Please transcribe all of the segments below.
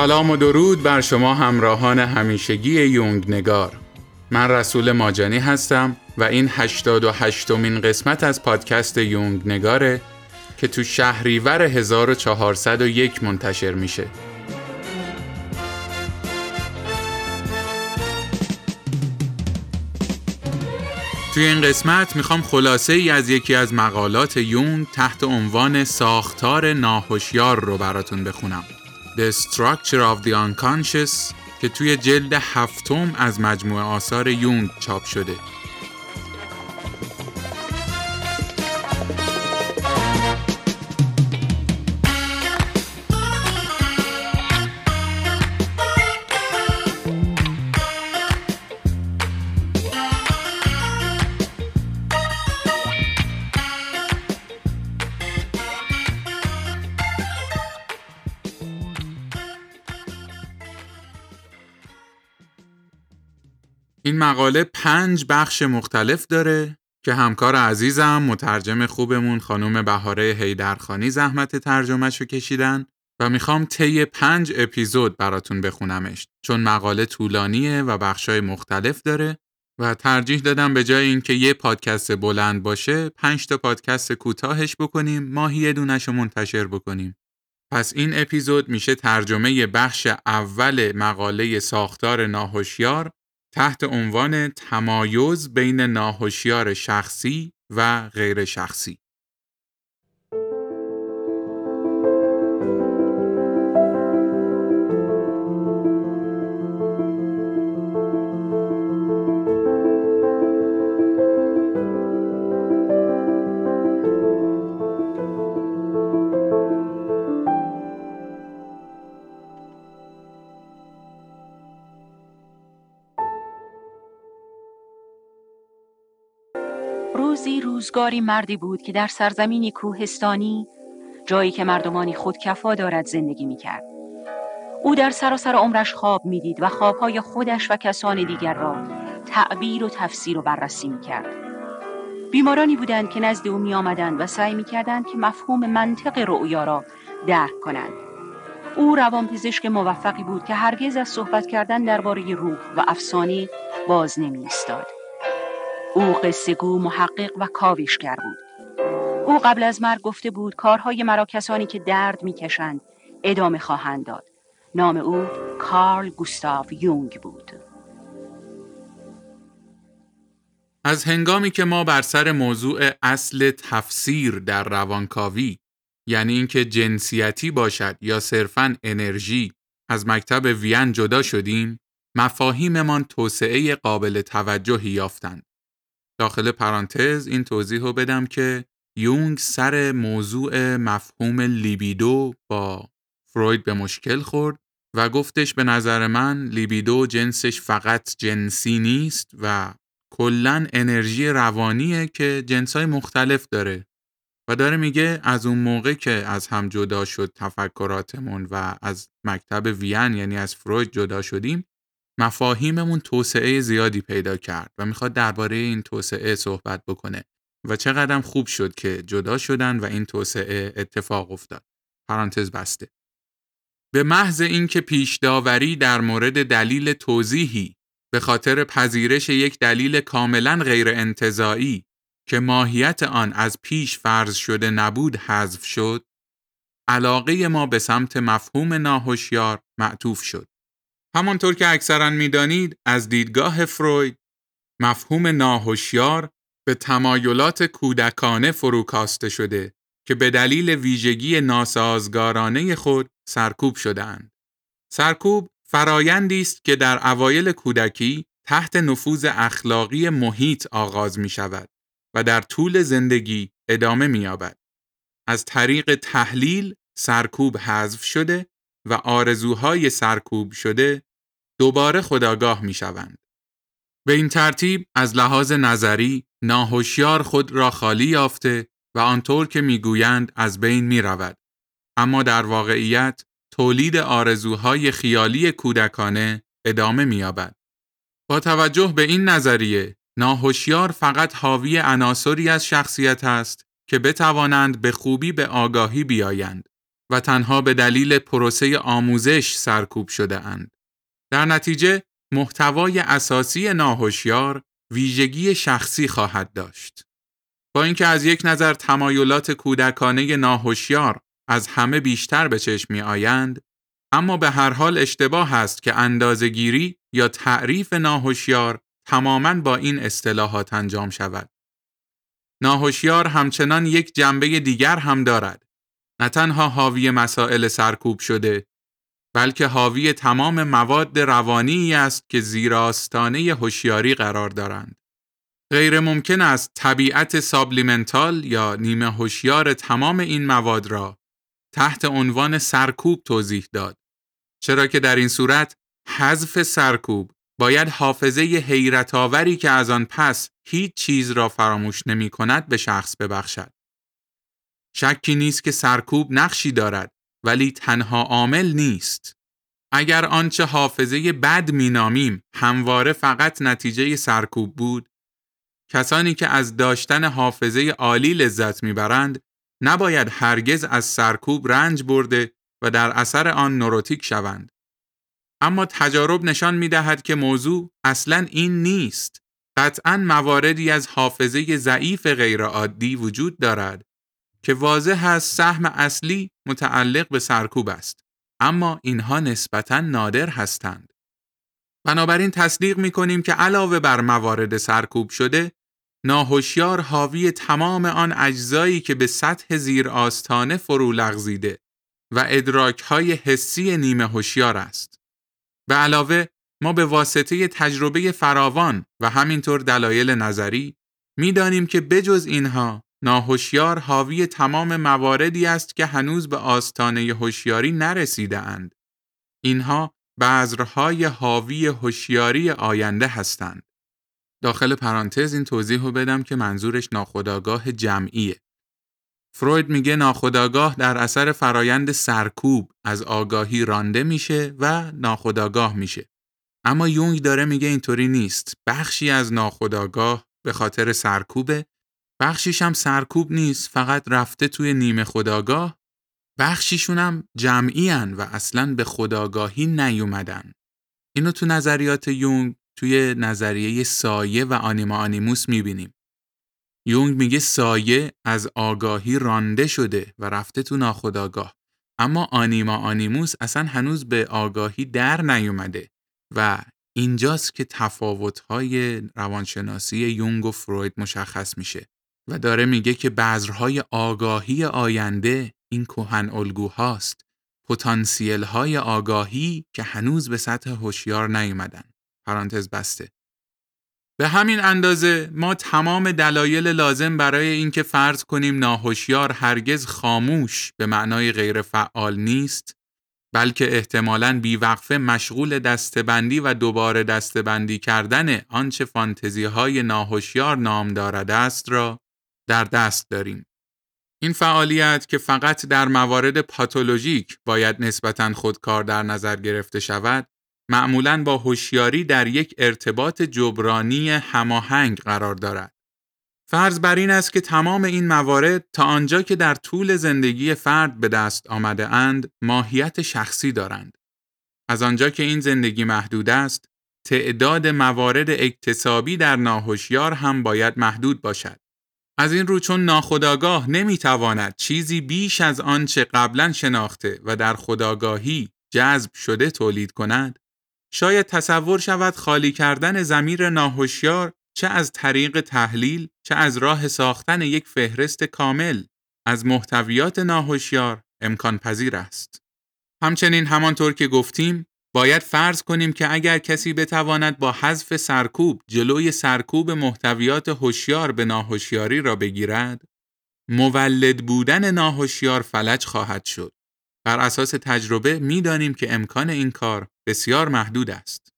سلام و درود بر شما همراهان همیشگی یونگ نگار من رسول ماجانی هستم و این 88 مین قسمت از پادکست یونگ نگاره که تو شهریور 1401 منتشر میشه. توی این قسمت می‌خوام خلاصه ای از یکی از مقالات یونگ تحت عنوان ساختار ناهوشیار رو براتون بخونم. The Structure of the Unconscious که توی جلد هفتم از مجموعه آثار یونگ چاپ شده. مقاله پنج بخش مختلف داره که همکار عزیزم مترجم خوبمون خانم بهاره هیدرخانی زحمت ترجمهش رو کشیدن و می‌خوام طی پنج اپیزود براتون بخونمش چون مقاله طولانیه و بخشای مختلف داره و ترجیح دادم به جای اینکه یه پادکست بلند باشه پنج تا پادکست کوتاهش بکنیم ماهی دونش رو منتشر بکنیم. پس این اپیزود میشه ترجمه بخش اول مقاله ساختار ناهوشیار تحت عنوان تمایز بین ناهوشیار شخصی و غیر شخصی روزگاری مردی بود که در سرزمینی کوهستانی جایی که مردمانی خودکفا دارد زندگی می کرد. او در سراسر عمرش خواب می‌دید و خوابهای خودش و کسان دیگر را تعبیر و تفسیر و بررسی می کرد. بیمارانی بودند که نزد او می آمدند و سعی می کردند که مفهوم منطق رؤیا را درک کنند. او روانپزشک موفقی بود که هرگز از صحبت کردن درباره روح و افسانه باز نمی ایستاد. او قصه گو محقق و کاوشگر بود. او قبل از مرگ گفته بود کارهای مرا کسانی که درد می‌کشند ادامه خواهند داد. نام او کارل گوستاو یونگ بود. از هنگامی که ما بر سر موضوع اصل تفسیر در روانکاوی یعنی اینکه جنسیتی باشد یا صرفاً انرژی از مکتب وین جدا شدیم مفاهیممان توسعه قابل توجهی یافتند. داخل پرانتز این توضیح رو بدم که یونگ سر موضوع مفهوم لیبیدو با فروید به مشکل خورد و گفتش به نظر من لیبیدو جنسش فقط جنسی نیست و کلا انرژی روانیه که جنسای مختلف داره و داره میگه از اون موقع که از هم جدا شد تفکراتمون و از مکتب وین یعنی از فروید جدا شدیم مفاهیممون توسعه زیادی پیدا کرد و می‌خواد درباره این توسعه صحبت بکنه و چقدر خوب شد که جدا شدن و این توسعه اتفاق افتاد. پرانتز بسته. به محض اینکه پیش داوری در مورد دلیل توضیحی به خاطر پذیرش یک دلیل کاملا غیر انتظایی که ماهیت آن از پیش فرض شده نبود حذف شد، علاقه ما به سمت مفهوم ناهوشیار معطوف شد. همانطور که اکثرا می‌دانید از دیدگاه فروید مفهوم ناهوشیار به تمایلات کودکانه فروکاسته شده که به دلیل ویژگی ناسازگارانه خود سرکوب شدهاند. سرکوب فرایندی است که در اوایل کودکی تحت نفوذ اخلاقی محیط آغاز می شود و در طول زندگی ادامه می یابد. از طریق تحلیل سرکوب حذف شده و آرزوهای سرکوب شده دوباره خداگاه می شوند. به این ترتیب از لحاظ نظری ناهوشیار خود را خالی یافته و آنطور که می‌گویند از بین می رود. اما در واقعیت تولید آرزوهای خیالی کودکانه ادامه می یابد. با توجه به این نظریه ناهوشیار فقط حاوی عناصری از شخصیت است که بتوانند به خوبی به آگاهی بیایند و تنها به دلیل پروسه آموزش سرکوب شده اند. در نتیجه محتوای اساسی ناهوشیار ویژگی شخصی خواهد داشت. با اینکه از یک نظر تمایلات کودکانه ناهوشیار از همه بیشتر به چشم می آیند، اما به هر حال اشتباه است که اندازهگیری یا تعریف ناهوشیار تماما با این اصطلاحات انجام شود. ناهوشیار همچنان یک جنبه دیگر هم دارد. نه تنها حاوی مسائل سرکوب شده بلکه حاوی تمام مواد روانی است که زیر آستانه هوشیاری قرار دارند. غیر ممکن است طبیعت سابلیمنتال یا نیمه هوشیار تمام این مواد را تحت عنوان سرکوب توضیح داد. چرا که در این صورت حذف سرکوب باید حافظه حیرت آوری که از آن پس هیچ چیز را فراموش نمی کند به شخص ببخشد. شکی نیست که سرکوب نقشی دارد ولی تنها عامل نیست. اگر آنچه حافظه بد مینامیم همواره فقط نتیجه سرکوب بود، کسانی که از داشتن حافظه عالی لذت می‌برند نباید هرگز از سرکوب رنج برده و در اثر آن نوروتیک شوند. اما تجارب نشان می دهد که موضوع اصلا این نیست. قطعا مواردی از حافظه ضعیف غیرعادی وجود دارد که واضح است سهم اصلی متعلق به سرکوب است. اما اینها نسبتا نادر هستند. بنابراین تصدیق می کنیم که علاوه بر موارد سرکوب شده، ناهوشیار حاوی تمام آن اجزایی که به سطح زیر آستانه فرو لغزیده و ادراک های حسی نیمه هوشیار است. به علاوه ما به واسطه تجربه فراوان و همینطور دلایل نظری می‌دانیم که بجز اینها ناهوشیار حاوی تمام مواردی است که هنوز به آستانه هوشیاری نرسیده اند. اینها بذرهای حاوی هوشیاری آینده هستند. داخل پرانتز این توضیح رو بدم که منظورش ناخودآگاه جمعیه. فروید میگه ناخودآگاه در اثر فرایند سرکوب از آگاهی رانده میشه و ناخودآگاه میشه. اما یونگ داره میگه اینطوری نیست. بخشی از ناخودآگاه به خاطر سرکوبه بخشیش هم سرکوب نیست فقط رفته توی نیمه خداگاه. بخشیشون هم جمعی و اصلا به خداگاهی نیومدن. اینو تو نظریات یونگ توی نظریه سایه و آنیما آنیموس می‌بینیم. یونگ میگه سایه از آگاهی رانده شده و رفته تو ناخداگاه. اما آنیما آنیموس اصلا هنوز به آگاهی در نیومده و اینجاست که تفاوت‌های روانشناسی یونگ و فروید مشخص میشه. و داره میگه که بذرهای آگاهی آینده این کهن الگوهاست. پتانسیل های آگاهی که هنوز به سطح هوشیار نیومدن. پرانتز بسته. به همین اندازه ما تمام دلایل لازم برای اینکه فرض کنیم ناهوشیار هرگز خاموش به معنای غیر فعال نیست بلکه احتمالاً بیوقفه مشغول دستبندی و دوباره دستبندی کردن آنچه فانتزی های ناهوشیار نام دارد است را در دست داریم. این فعالیت که فقط در موارد پاتولوژیک باید نسبتاً خودکار در نظر گرفته شود، معمولاً با هوشیاری در یک ارتباط جبرانی هماهنگ قرار دارد. فرض بر این است که تمام این موارد تا آنجا که در طول زندگی فرد به دست آمده اند ماهیت شخصی دارند. از آنجا که این زندگی محدود است، تعداد موارد اکتسابی در ناهوشیار هم باید محدود باشد. از این رو چون ناخداگاه نمی‌تواند چیزی بیش از آنچه قبلا شناخته و در خداگاهی جذب شده تولید کند شاید تصور شود خالی کردن زمیر ناهوشیار چه از طریق تحلیل چه از راه ساختن یک فهرست کامل از محتویات ناهوشیار امکان پذیر است. همچنین همانطور که گفتیم باید فرض کنیم که اگر کسی بتواند با حذف سرکوب جلوی سرکوب محتویات هوشیار به ناهوشیاری را بگیرد مولد بودن ناهوشیار فلج خواهد شد. بر اساس تجربه می‌دانیم که امکان این کار بسیار محدود است.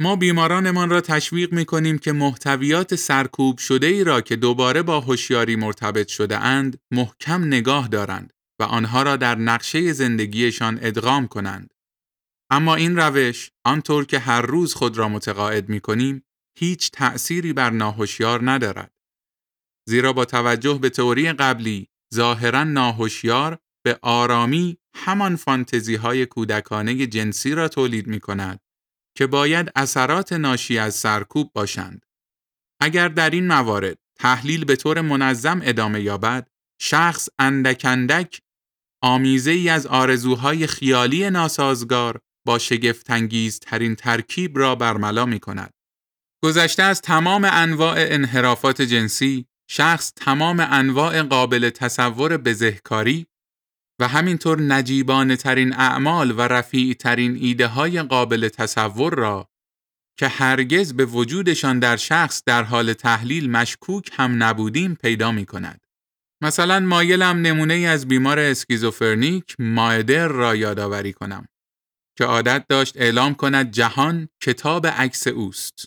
ما بیمارانمان را تشویق می کنیم که محتویات سرکوب شده ای را که دوباره با هوشیاری مرتبط شده اند محکم نگاه دارند و آنها را در نقشه زندگیشان ادغام کنند. اما این روش آنطور که هر روز خود را متقاعد می کنیم هیچ تأثیری بر ناهوشیار ندارد. زیرا با توجه به تئوری قبلی ظاهرا ناهوشیار به آرامی همان فانتزی های کودکانه جنسی را تولید می کند که باید اثرات ناشی از سرکوب باشند. اگر در این موارد تحلیل به طور منظم ادامه یابد، شخص اندک آمیزه ای از آرزوهای خیالی ناسازگار با شگفتانگیز ترین ترکیب را برملا می کند. گذشته از تمام انواع انحرافات جنسی، شخص تمام انواع قابل تصور بزهکاری و همینطور نجیبانه ترین اعمال و رفیع ترین ایده های قابل تصور را که هرگز به وجودشان در شخص در حال تحلیل مشکوک هم نبودیم پیدا می کند. مثلا مایلم نمونه از بیمار اسکیزوفرنیک مایدر را یادآوری کنم که عادت داشت اعلام کند جهان کتاب عکس اوست.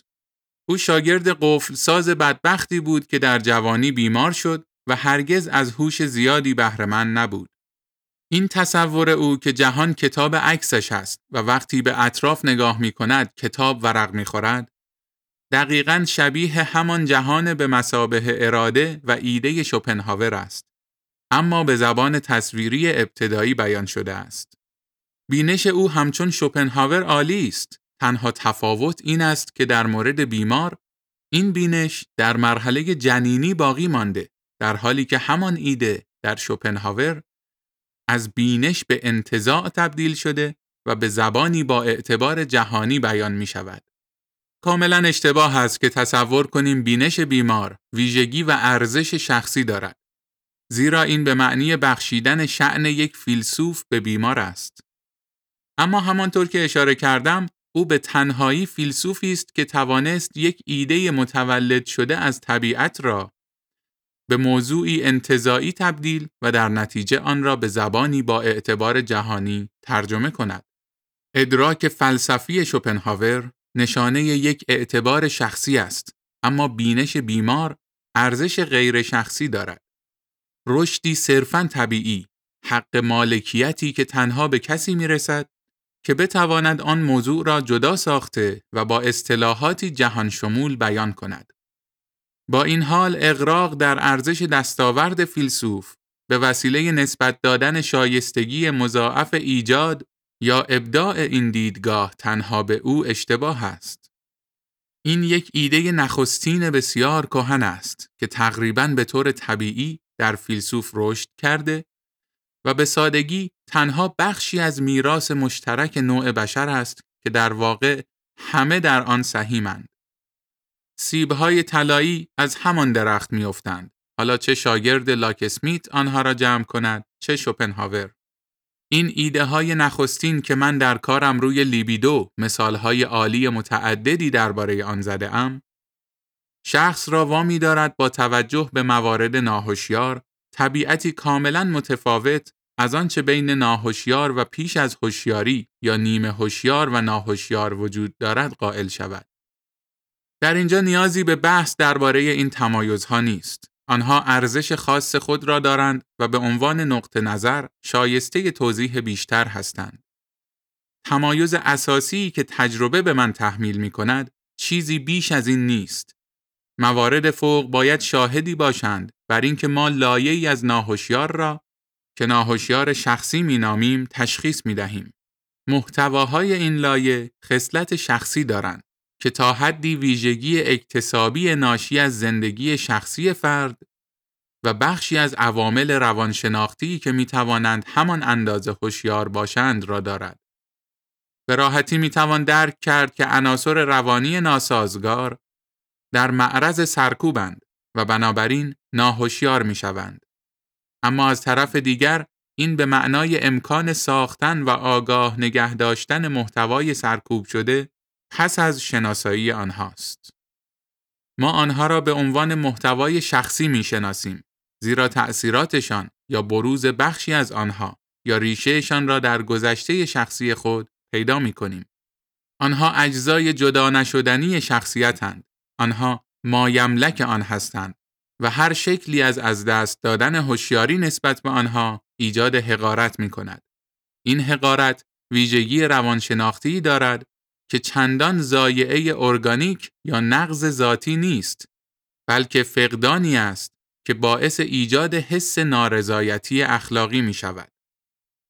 او شاگرد قفل ساز بدبختی بود که در جوانی بیمار شد و هرگز از هوش زیادی بهرهمند نبود. این تصور او که جهان کتاب عکسش است و وقتی به اطراف نگاه می کند کتاب ورق می خورد دقیقا شبیه همان جهان به مسابه اراده و ایده شوپنهاور است اما به زبان تصویری ابتدایی بیان شده است بینش او همچون شوپنهاور عالی است تنها تفاوت این است که در مورد بیمار این بینش در مرحله جنینی باقی مانده در حالی که همان ایده در شوپنهاور از بینش به انتزاع تبدیل شده و به زبانی با اعتبار جهانی بیان می شود. کاملا اشتباه است که تصور کنیم بینش بیمار ویژگی و ارزش شخصی دارد. زیرا این به معنی بخشیدن شعن یک فیلسوف به بیمار است. اما همانطور که اشاره کردم، او به تنهایی فیلسوفی است که توانست یک ایده متولد شده از طبیعت را به موضوعی انتظاعی تبدیل و در نتیجه آن را به زبانی با اعتبار جهانی ترجمه کند. ادراک فلسفی شوپنهاور نشانه یک اعتبار شخصی است اما بینش بیمار ارزش غیر شخصی دارد. رشدی صرفاً طبیعی، حق مالکیتی که تنها به کسی می رسد که بتواند آن موضوع را جدا ساخته و با اصطلاحاتی جهان شمول بیان کند. با این حال اقراق در ارزش دستاورد فیلسوف به وسیله نسبت دادن شایستگی مضاعف ایجاد یا ابداع این دیدگاه تنها به او اشتباه است. این یک ایده نخستین بسیار کهن است که تقریباً به طور طبیعی در فیلسوف رشد کرده و به سادگی تنها بخشی از میراث مشترک نوع بشر است که در واقع همه در آن سهیمند. سیبهای طلایی از همان درخت میافتند. حالا چه شاگرد لاک آنها را جمع کند چه شوپنهاور. این ایده های نخستین که من در کارم روی لیبیدو مثال های عالی متعددی درباره آن زده ام شخص را وامی دارد با توجه به موارد ناهوشیار طبیعتی کاملا متفاوت از آنچه بین ناهوشیار و پیش از هوشیاری یا نیمه هوشیار و ناهوشیار وجود دارد قائل شود. در اینجا نیازی به بحث درباره این تمایزها نیست. آنها ارزش خاص خود را دارند و به عنوان نقطه نظر شایسته توضیح بیشتر هستند. تمایز اساسی که تجربه به من تحمیل می کند چیزی بیش از این نیست. موارد فوق باید شاهدی باشند بر اینکه ما لایه‌ای از ناهوشیار را که ناهوشیار شخصی می نامیم تشخیص می دهیم. محتواهای این لایه خصلت شخصی دارند. که تا حدی ویژگی اکتسابی ناشی از زندگی شخصی فرد و بخشی از عوامل روانشناختی که می توانند همان اندازه هوشیار باشند را دارد. به راحتی می توان درک کرد که عناصر روانی ناسازگار در معرض سرکوبند و بنابراین ناهوشیار می شوند. اما از طرف دیگر این به معنای امکان ساختن و آگاه نگه داشتن محتوای سرکوب شده پس از شناسایی آنهاست. ما آنها را به عنوان محتوای شخصی می شناسیم زیرا تأثیراتشان یا بروز بخشی از آنها یا ریشهشان را در گذشته شخصی خود پیدا می کنیم. آنها اجزای جدا نشدنی شخصیتند. آنها مایملک آن هستند و هر شکلی از از دست دادن هوشیاری نسبت به آنها ایجاد حقارت می کند. این حقارت ویژگی روانشناختی دارد که چندان زایعه ارگانیک یا نقض ذاتی نیست بلکه فقدانی است که باعث ایجاد حس نارضایتی اخلاقی می شود.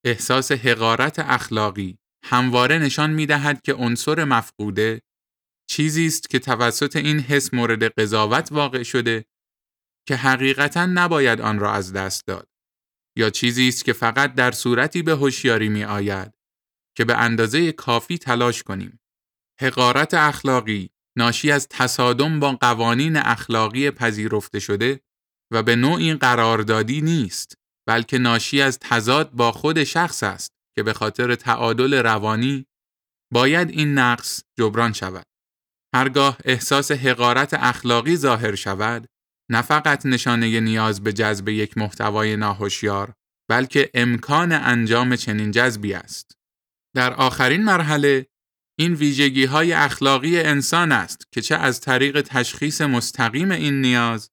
احساس حقارت اخلاقی همواره نشان می دهد که عنصر مفقوده چیزی است که توسط این حس مورد قضاوت واقع شده که حقیقتا نباید آن را از دست داد یا چیزی است که فقط در صورتی به هوشیاری می آید که به اندازه کافی تلاش کنیم. حقارت اخلاقی ناشی از تصادم با قوانین اخلاقی پذیرفته شده و به نوعی قراردادی نیست بلکه ناشی از تضاد با خود شخص است که به خاطر تعادل روانی باید این نقص جبران شود. هرگاه احساس حقارت اخلاقی ظاهر شود، نه فقط نشانه نیاز به جذب یک محتوای ناهوشیار، بلکه امکان انجام چنین جذبی است. در آخرین مرحله، این ویژگی های اخلاقی انسان است که چه از طریق تشخیص مستقیم این نیاز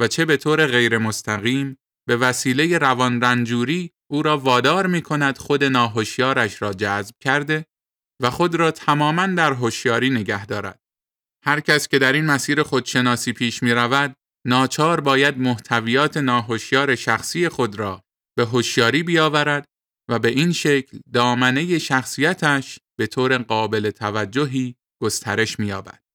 و چه به طور غیر مستقیم به وسیله روان رنجوری او را وادار می کند خود ناهوشیارش را جذب کرده و خود را تماما در هوشیاری نگه دارد. هر کس که در این مسیر خودشناسی پیش می رود، ناچار باید محتویات ناهوشیار شخصی خود را به هوشیاری بیاورد و به این شکل دامنه شخصیتش به طور قابل توجهی گسترش می‌یابد.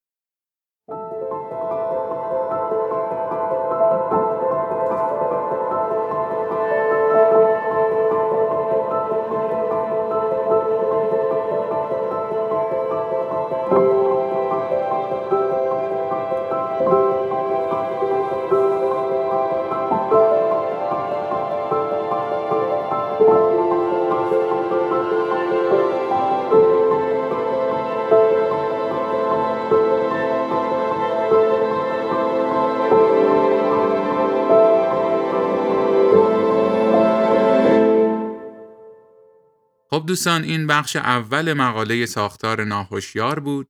خب دوستان این بخش اول مقاله ساختار ناهوشیار بود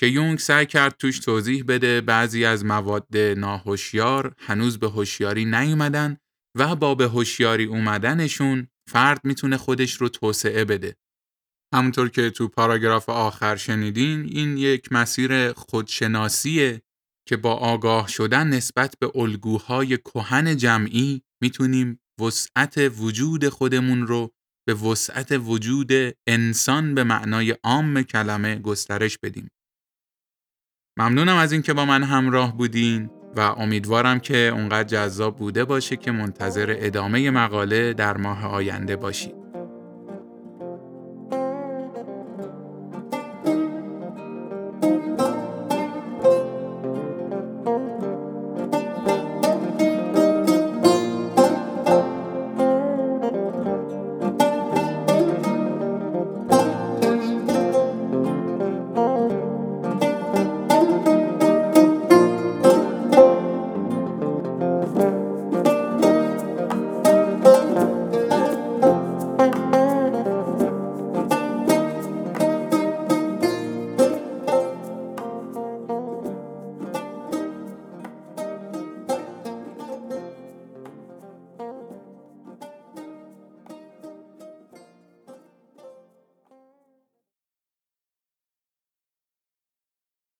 که یونگ سعی کرد توش توضیح بده بعضی از مواد ناهوشیار هنوز به هوشیاری نیومدن و با به هوشیاری اومدنشون فرد می‌تونه خودش رو توسعه بده. همونطور که تو پاراگراف آخر شنیدین این یک مسیر خودشناسیه که با آگاه شدن نسبت به الگوهای کهن جمعی می‌تونیم وسعت وجود خودمون رو به وسعت وجود انسان به معنای عام کلمه گسترش بدیم. ممنونم از اینکه با من همراه بودین و امیدوارم که اونقدر جذاب بوده باشه که منتظر ادامه مقاله در ماه آینده باشید.